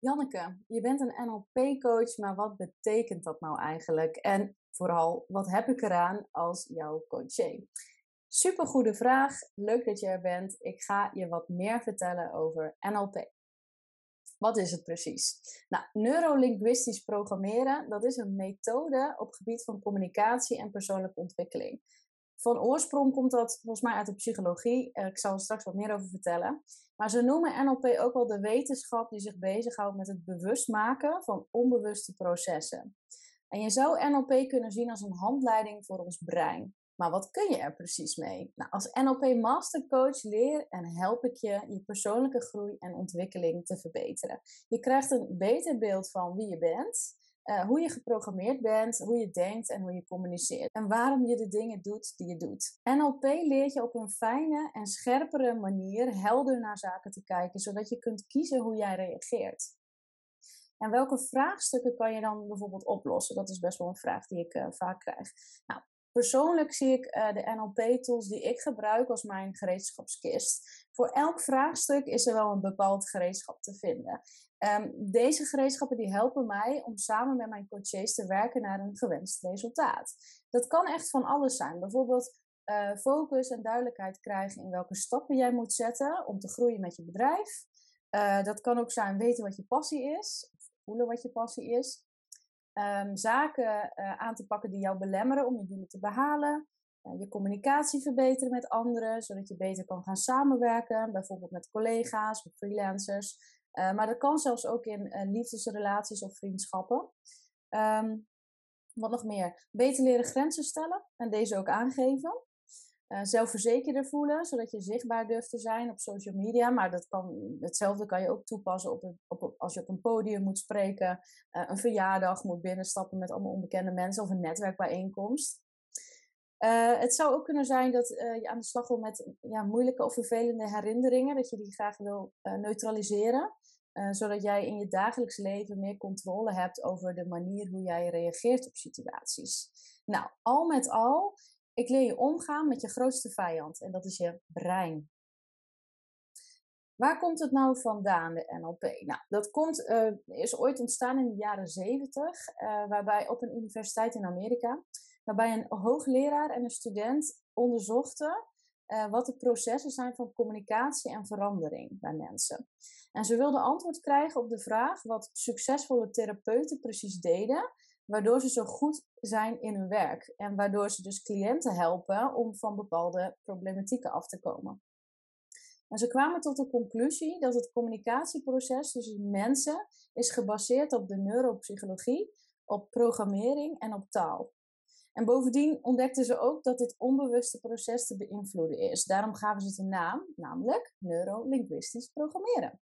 Janneke, je bent een NLP-coach, maar wat betekent dat nou eigenlijk? En vooral, wat heb ik eraan als jouw coach? Super goede vraag. Leuk dat je er bent. Ik ga je wat meer vertellen over NLP. Wat is het precies? Nou, neurolinguistisch programmeren, dat is een methode op gebied van communicatie en persoonlijke ontwikkeling. Van oorsprong komt dat volgens mij uit de psychologie. Eh, ik zal er straks wat meer over vertellen. Maar ze noemen NLP ook wel de wetenschap die zich bezighoudt met het bewust maken van onbewuste processen. En je zou NLP kunnen zien als een handleiding voor ons brein. Maar wat kun je er precies mee? Nou, als NLP Mastercoach leer en help ik je je persoonlijke groei en ontwikkeling te verbeteren. Je krijgt een beter beeld van wie je bent uh, hoe je geprogrammeerd bent, hoe je denkt en hoe je communiceert. En waarom je de dingen doet die je doet. NLP leert je op een fijne en scherpere manier helder naar zaken te kijken, zodat je kunt kiezen hoe jij reageert. En welke vraagstukken kan je dan bijvoorbeeld oplossen? Dat is best wel een vraag die ik uh, vaak krijg. Nou, persoonlijk zie ik uh, de NLP-tools die ik gebruik als mijn gereedschapskist. Voor elk vraagstuk is er wel een bepaald gereedschap te vinden. Um, deze gereedschappen die helpen mij om samen met mijn coaches te werken naar een gewenst resultaat. Dat kan echt van alles zijn. Bijvoorbeeld uh, focus en duidelijkheid krijgen in welke stappen jij moet zetten om te groeien met je bedrijf. Uh, dat kan ook zijn weten wat je passie is, voelen wat je passie is. Um, zaken uh, aan te pakken die jou belemmeren om je doelen te behalen. je communicatie verbeteren met anderen, zodat je beter kan gaan samenwerken, bijvoorbeeld met collega's of freelancers. Uh, maar dat kan zelfs ook in uh, liefdesrelaties of vriendschappen. Um, wat nog meer? Beter leren grenzen stellen en deze ook aangeven. Uh, zelfverzekerder voelen, zodat je zichtbaar durft te zijn op social media. Maar dat kan, hetzelfde kan je ook toepassen op, op, als je op een podium moet spreken, een verjaardag moet binnenstappen met allemaal onbekende mensen of een netwerkbijeenkomst. Het zou ook kunnen zijn dat je aan de slag wil met ja, moeilijke of vervelende herinneringen, dat je die graag wil neutraliseren, zodat jij in je dagelijks leven meer controle hebt over de manier hoe jij reageert op situaties. Nou, al met al, ik leer je omgaan met je grootste vijand en dat is je brein. Waar komt het nou vandaan, de NLP? Nou, dat komt, is ooit ontstaan in de jaren 70, waarbij op een universiteit in Amerika waarbij een hoogleraar en een student onderzochten uh, wat de processen zijn van communicatie en verandering bij mensen. En ze wilden antwoord krijgen op de vraag wat succesvolle therapeuten precies deden, waardoor ze zo goed zijn in hun werk en waardoor ze dus cliënten helpen om van bepaalde problematieken af te komen. En ze kwamen tot de conclusie dat het communicatieproces tussen mensen is gebaseerd op de neuropsychologie, op programmering en op taal. En bovendien ontdekten ze ook dat dit onbewuste proces te beïnvloeden is. Daarom gaven ze het een naam, namelijk neurolinguistisch programmeren.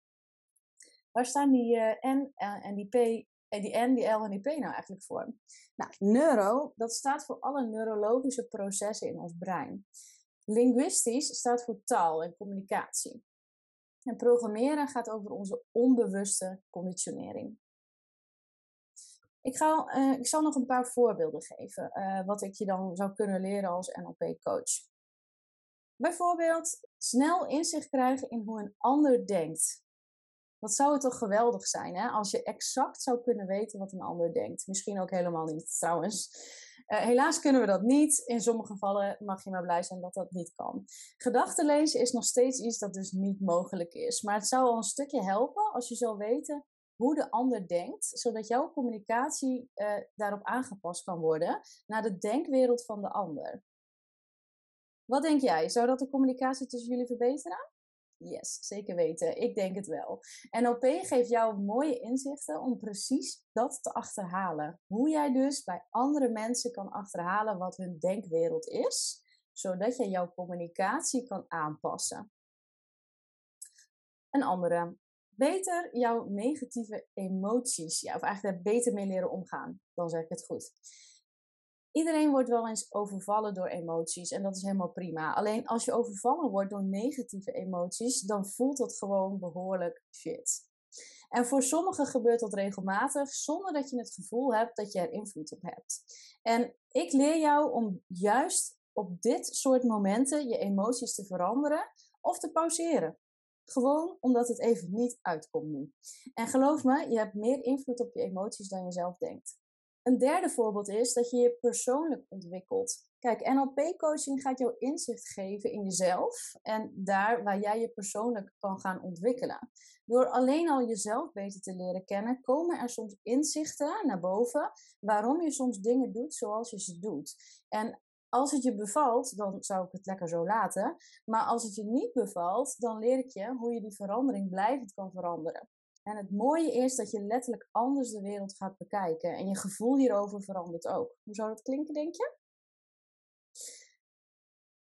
Waar staan die uh, N en die P, eh, die N, die L en die P nou eigenlijk voor? Nou, neuro, dat staat voor alle neurologische processen in ons brein. Linguistisch staat voor taal en communicatie. En programmeren gaat over onze onbewuste conditionering. Ik, ga, uh, ik zal nog een paar voorbeelden geven, uh, wat ik je dan zou kunnen leren als NLP-coach. Bijvoorbeeld snel inzicht krijgen in hoe een ander denkt. Wat zou het toch geweldig zijn hè? als je exact zou kunnen weten wat een ander denkt. Misschien ook helemaal niet trouwens. Uh, helaas kunnen we dat niet. In sommige gevallen mag je maar blij zijn dat dat niet kan. Gedachten lezen is nog steeds iets dat dus niet mogelijk is. Maar het zou al een stukje helpen als je zou weten hoe de ander denkt, zodat jouw communicatie uh, daarop aangepast kan worden naar de denkwereld van de ander. Wat denk jij? Zou dat de communicatie tussen jullie verbeteren? Yes, zeker weten. Ik denk het wel. NLP geeft jou mooie inzichten om precies dat te achterhalen. Hoe jij dus bij andere mensen kan achterhalen wat hun denkwereld is, zodat je jouw communicatie kan aanpassen. Een andere beter jouw negatieve emoties, ja, of eigenlijk daar beter mee leren omgaan. Dan zeg ik het goed. Iedereen wordt wel eens overvallen door emoties en dat is helemaal prima. Alleen als je overvallen wordt door negatieve emoties, dan voelt dat gewoon behoorlijk shit. En voor sommigen gebeurt dat regelmatig zonder dat je het gevoel hebt dat je er invloed op hebt. En ik leer jou om juist op dit soort momenten je emoties te veranderen of te pauzeren. Gewoon omdat het even niet uitkomt nu. En geloof me, je hebt meer invloed op je emoties dan je zelf denkt. Een derde voorbeeld is dat je je persoonlijk ontwikkelt. Kijk, NLP-coaching gaat jou inzicht geven in jezelf en daar waar jij je persoonlijk kan gaan ontwikkelen. Door alleen al jezelf beter te leren kennen, komen er soms inzichten naar boven waarom je soms dingen doet zoals je ze doet. En als het je bevalt, dan zou ik het lekker zo laten. Maar als het je niet bevalt, dan leer ik je hoe je die verandering blijvend kan veranderen. En het mooie is dat je letterlijk anders de wereld gaat bekijken. En je gevoel hierover verandert ook. Hoe zou dat klinken, denk je?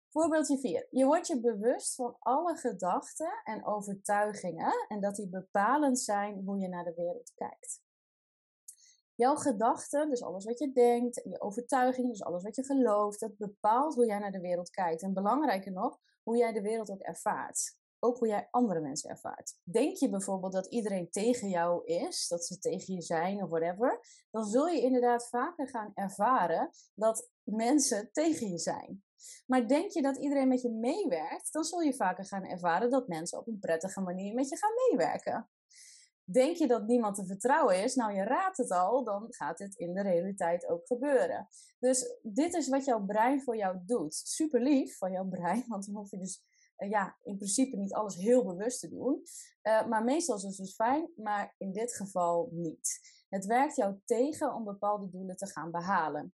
Voorbeeldje 4. Je wordt je bewust van alle gedachten en overtuigingen en dat die bepalend zijn hoe je naar de wereld kijkt. Jouw gedachten, dus alles wat je denkt, je overtuiging, dus alles wat je gelooft, dat bepaalt hoe jij naar de wereld kijkt. En belangrijker nog, hoe jij de wereld ook ervaart. Ook hoe jij andere mensen ervaart. Denk je bijvoorbeeld dat iedereen tegen jou is, dat ze tegen je zijn of whatever, dan zul je inderdaad vaker gaan ervaren dat mensen tegen je zijn. Maar denk je dat iedereen met je meewerkt, dan zul je vaker gaan ervaren dat mensen op een prettige manier met je gaan meewerken. Denk je dat niemand te vertrouwen is? Nou, je raadt het al, dan gaat dit in de realiteit ook gebeuren. Dus dit is wat jouw brein voor jou doet. Super lief van jouw brein, want dan hoef je dus uh, ja, in principe niet alles heel bewust te doen. Uh, maar meestal is het dus fijn, maar in dit geval niet. Het werkt jou tegen om bepaalde doelen te gaan behalen.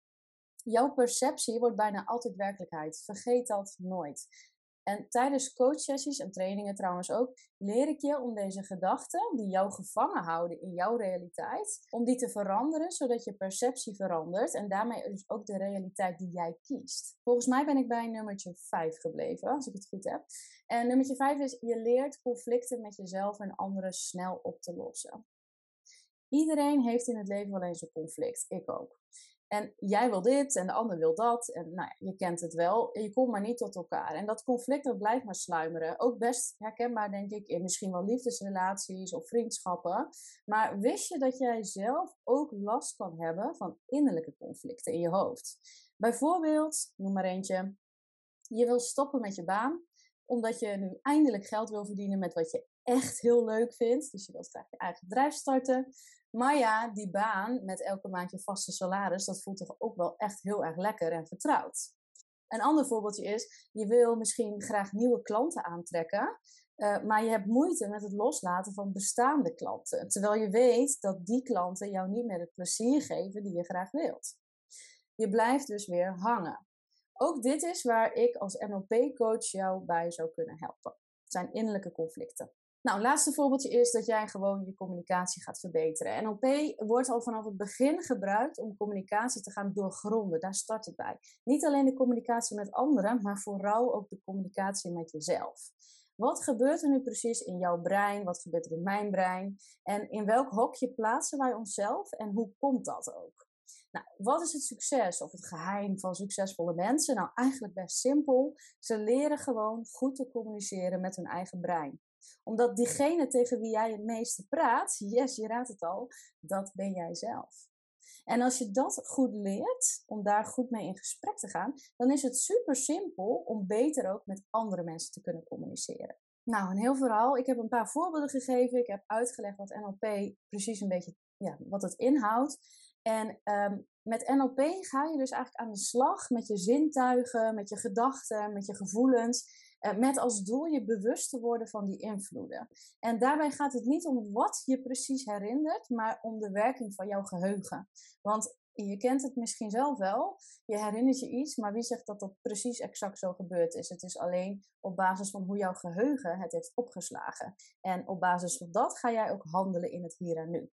Jouw perceptie wordt bijna altijd werkelijkheid. Vergeet dat nooit. En tijdens coachsessies en trainingen trouwens ook, leer ik je om deze gedachten die jou gevangen houden in jouw realiteit, om die te veranderen, zodat je perceptie verandert en daarmee dus ook de realiteit die jij kiest. Volgens mij ben ik bij nummertje 5 gebleven, als ik het goed heb. En nummertje 5 is, je leert conflicten met jezelf en anderen snel op te lossen. Iedereen heeft in het leven wel eens een conflict, ik ook. En jij wil dit en de ander wil dat. En nou ja, je kent het wel. Je komt maar niet tot elkaar. En dat conflict dat blijft maar sluimeren. Ook best herkenbaar, denk ik, in misschien wel liefdesrelaties of vriendschappen. Maar wist je dat jij zelf ook last kan hebben van innerlijke conflicten in je hoofd? Bijvoorbeeld, noem maar eentje. Je wil stoppen met je baan omdat je nu eindelijk geld wil verdienen met wat je echt heel leuk vindt. Dus je wilt graag je eigen bedrijf starten. Maar ja, die baan met elke maand je vaste salaris, dat voelt toch ook wel echt heel erg lekker en vertrouwd. Een ander voorbeeldje is, je wil misschien graag nieuwe klanten aantrekken, uh, maar je hebt moeite met het loslaten van bestaande klanten. Terwijl je weet dat die klanten jou niet meer het plezier geven die je graag wilt. Je blijft dus weer hangen. Ook dit is waar ik als NLP-coach jou bij zou kunnen helpen. Het zijn innerlijke conflicten. Nou, laatste voorbeeldje is dat jij gewoon je communicatie gaat verbeteren. NLP wordt al vanaf het begin gebruikt om communicatie te gaan doorgronden. Daar start het bij. Niet alleen de communicatie met anderen, maar vooral ook de communicatie met jezelf. Wat gebeurt er nu precies in jouw brein? Wat gebeurt er in mijn brein? En in welk hokje plaatsen wij onszelf en hoe komt dat ook? Nou, wat is het succes of het geheim van succesvolle mensen? Nou, eigenlijk best simpel. Ze leren gewoon goed te communiceren met hun eigen brein omdat diegene tegen wie jij het meeste praat, yes, je raadt het al, dat ben jij zelf. En als je dat goed leert, om daar goed mee in gesprek te gaan, dan is het super simpel om beter ook met andere mensen te kunnen communiceren. Nou, een heel verhaal. Ik heb een paar voorbeelden gegeven. Ik heb uitgelegd wat NLP precies een beetje, ja, wat het inhoudt. En um, met NLP ga je dus eigenlijk aan de slag met je zintuigen, met je gedachten, met je gevoelens. Uh, met als doel je bewust te worden van die invloeden. En daarbij gaat het niet om wat je precies herinnert, maar om de werking van jouw geheugen. Want je kent het misschien zelf wel. Je herinnert je iets, maar wie zegt dat dat precies exact zo gebeurd is? Het is alleen op basis van hoe jouw geheugen het heeft opgeslagen. En op basis van dat ga jij ook handelen in het hier en nu.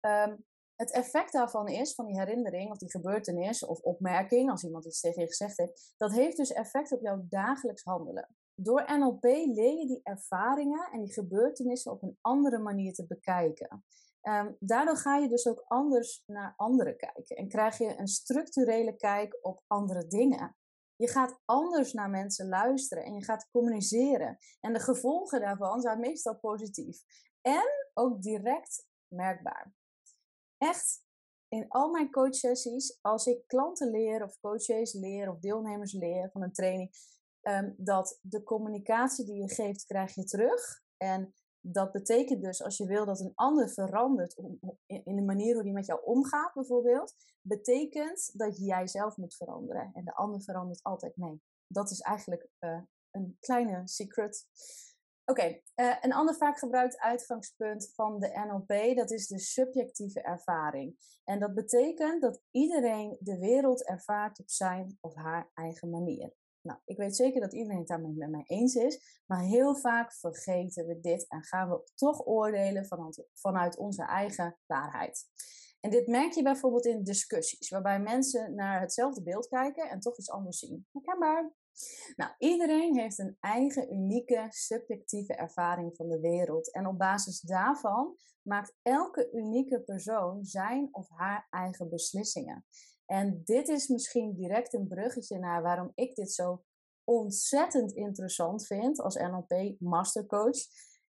Um, het effect daarvan is, van die herinnering of die gebeurtenis of opmerking, als iemand iets tegen je gezegd heeft, dat heeft dus effect op jouw dagelijks handelen. Door NLP leer je die ervaringen en die gebeurtenissen op een andere manier te bekijken. Um, daardoor ga je dus ook anders naar anderen kijken en krijg je een structurele kijk op andere dingen. Je gaat anders naar mensen luisteren en je gaat communiceren. En de gevolgen daarvan zijn meestal positief en ook direct merkbaar echt in al mijn coachsessies, als ik klanten leer of coaches leer of deelnemers leer van een training, ehm, dat de communicatie die je geeft, krijg je terug. En dat betekent dus, als je wil dat een ander verandert in de manier hoe die met jou omgaat, bijvoorbeeld, betekent dat jij zelf moet veranderen. En de ander verandert altijd mee. Dat is eigenlijk uh, een kleine secret. Oké, eh, een ander vaak gebruikt uitgangspunt van de NLP, dat is de subjectieve ervaring. En dat betekent dat iedereen de wereld ervaart op zijn of haar eigen manier. Nou, ik weet zeker dat iedereen het daarmee met mij eens is, maar heel vaak vergeten we dit en gaan we toch oordelen vanuit, onze eigen waarheid. En dit merk je bijvoorbeeld in discussies, waarbij mensen naar hetzelfde beeld kijken en toch iets anders zien. Herkenbaar? Nou, iedereen heeft een eigen unieke subjectieve ervaring van de wereld. En op basis daarvan maakt elke unieke persoon zijn of haar eigen beslissingen. En dit is misschien direct een bruggetje naar waarom ik dit zo ontzettend interessant vind als NLP Mastercoach.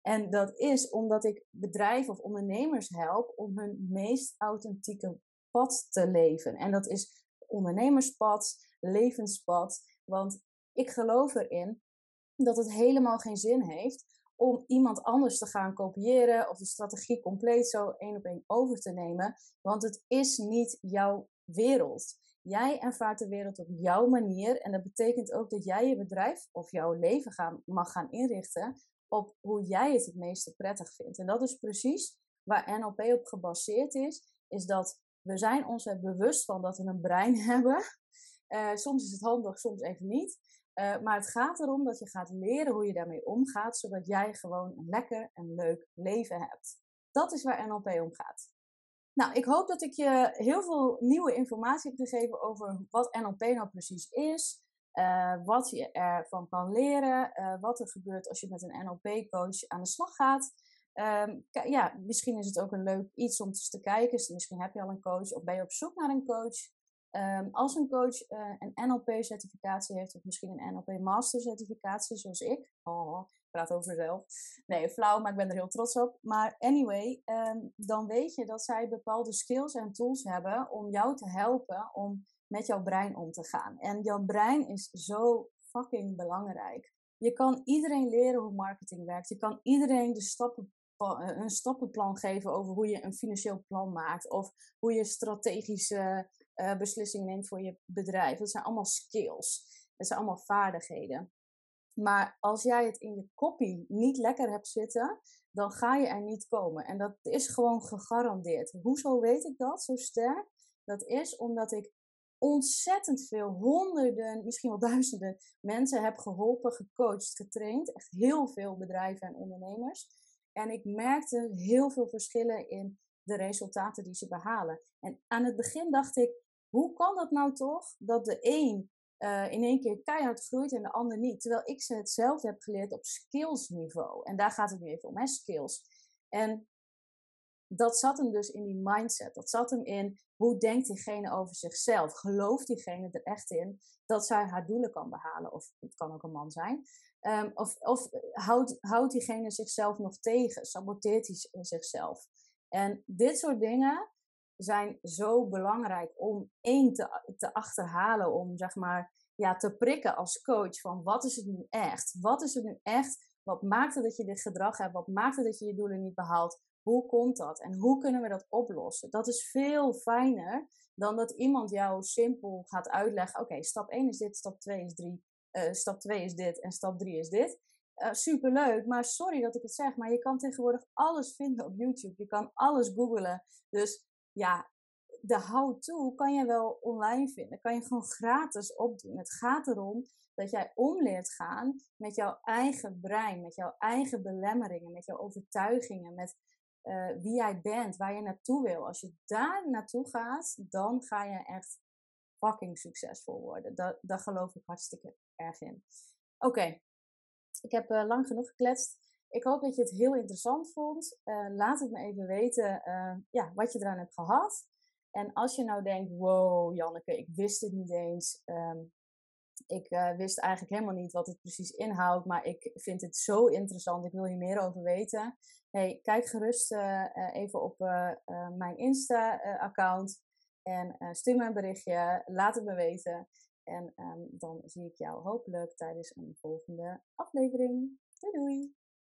En dat is omdat ik bedrijven of ondernemers help om hun meest authentieke pad te leven. En dat is ondernemerspad, levenspad. Want ik geloof erin dat het helemaal geen zin heeft om iemand anders te gaan kopiëren of de strategie compleet zo één op één over te nemen. Want het is niet jouw wereld. Jij ervaart de wereld op jouw manier en dat betekent ook dat jij je bedrijf of jouw leven gaan, mag gaan inrichten op hoe jij het het meeste prettig vindt. En dat is precies waar NLP op gebaseerd is, is dat we zijn ons er bewust van dat we een brein hebben. Uh, soms is het handig, soms even niet. Uh, maar het gaat erom dat je gaat leren hoe je daarmee omgaat, zodat jij gewoon een lekker en leuk leven hebt. Dat is waar NLP om gaat. Nou, ik hoop dat ik je heel veel nieuwe informatie heb gegeven over wat NLP nou precies is, uh, wat je ervan kan leren, uh, wat er gebeurt als je met een NLP-coach aan de slag gaat. Um, ja, misschien is het ook een leuk iets om te kijken. Misschien heb je al een coach of ben je op zoek naar een coach. Um, als een coach uh, een NLP-certificatie heeft, of misschien een NLP-master-certificatie, zoals ik. Oh, ik praat over mezelf. Nee, flauw, maar ik ben er heel trots op. Maar anyway, um, dan weet je dat zij bepaalde skills en tools hebben om jou te helpen om met jouw brein om te gaan. En jouw brein is zo fucking belangrijk. Je kan iedereen leren hoe marketing werkt. Je kan iedereen de stappen een stappenplan geven over hoe je een financieel plan maakt. Of hoe je strategische uh, beslissing neemt voor je bedrijf. Dat zijn allemaal skills. Dat zijn allemaal vaardigheden. Maar als jij het in je kopie niet lekker hebt zitten, dan ga je er niet komen. En dat is gewoon gegarandeerd. Hoezo weet ik dat zo sterk? Dat is omdat ik ontzettend veel, honderden, misschien wel duizenden mensen heb geholpen, gecoacht, getraind. Echt heel veel bedrijven en ondernemers. En ik merkte heel veel verschillen in de resultaten die ze behalen. En aan het begin dacht ik, hoe kan dat nou toch dat de een uh, in één keer keihard groeit en de ander niet? Terwijl ik ze hetzelfde heb geleerd op skillsniveau. En daar gaat het nu even om, hè, skills. En dat zat hem dus in die mindset. Dat zat hem in hoe denkt diegene over zichzelf? Gelooft diegene er echt in dat zij haar doelen kan behalen? Of het kan ook een man zijn. Um, of of houdt, houdt diegene zichzelf nog tegen? Saboteert hij zichzelf? En dit soort dingen zijn zo belangrijk om één te, te achterhalen, om zeg maar ja, te prikken als coach van wat is het nu echt? Wat is het nu echt? Wat maakt het dat je dit gedrag hebt? Wat maakt het dat je je doelen niet behaalt? Hoe komt dat? En hoe kunnen we dat oplossen? Dat is veel fijner dan dat iemand jou simpel gaat uitleggen: oké, stap 1 is dit, stap 2 is 3, uh, eh, stap 2 is dit en stap 3 is dit. Uh, superleuk, maar sorry dat ik het zeg, maar je kan tegenwoordig alles vinden op YouTube. Je kan alles googlen. Dus ja, de how-to kan je wel online vinden. Kan je gewoon gratis opdoen. Het gaat erom dat jij omleert gaan met jouw eigen brein, met jouw eigen belemmeringen, met jouw overtuigingen, met uh, wie jij bent, waar je naartoe wil. Als je daar naartoe gaat, dan ga je echt fucking succesvol worden. Dat, daar geloof ik hartstikke erg in. Oké, ik heb uh, lang genoeg gekletst. Ik hoop dat je het heel interessant vond. Uh, laat het me even weten ja, wat je eraan hebt gehad. En als je nou denkt, wow Janneke, ik wist het niet eens. Um, ik uh, wist eigenlijk helemaal niet wat het precies inhoudt, maar ik vind het zo interessant. Ik wil hier meer over weten. Hey, kijk gerust even op mijn Insta-account en stuur me een berichtje. Laat het me weten. En ehm, dan zie ik jou hopelijk tijdens een volgende aflevering. Doei doei!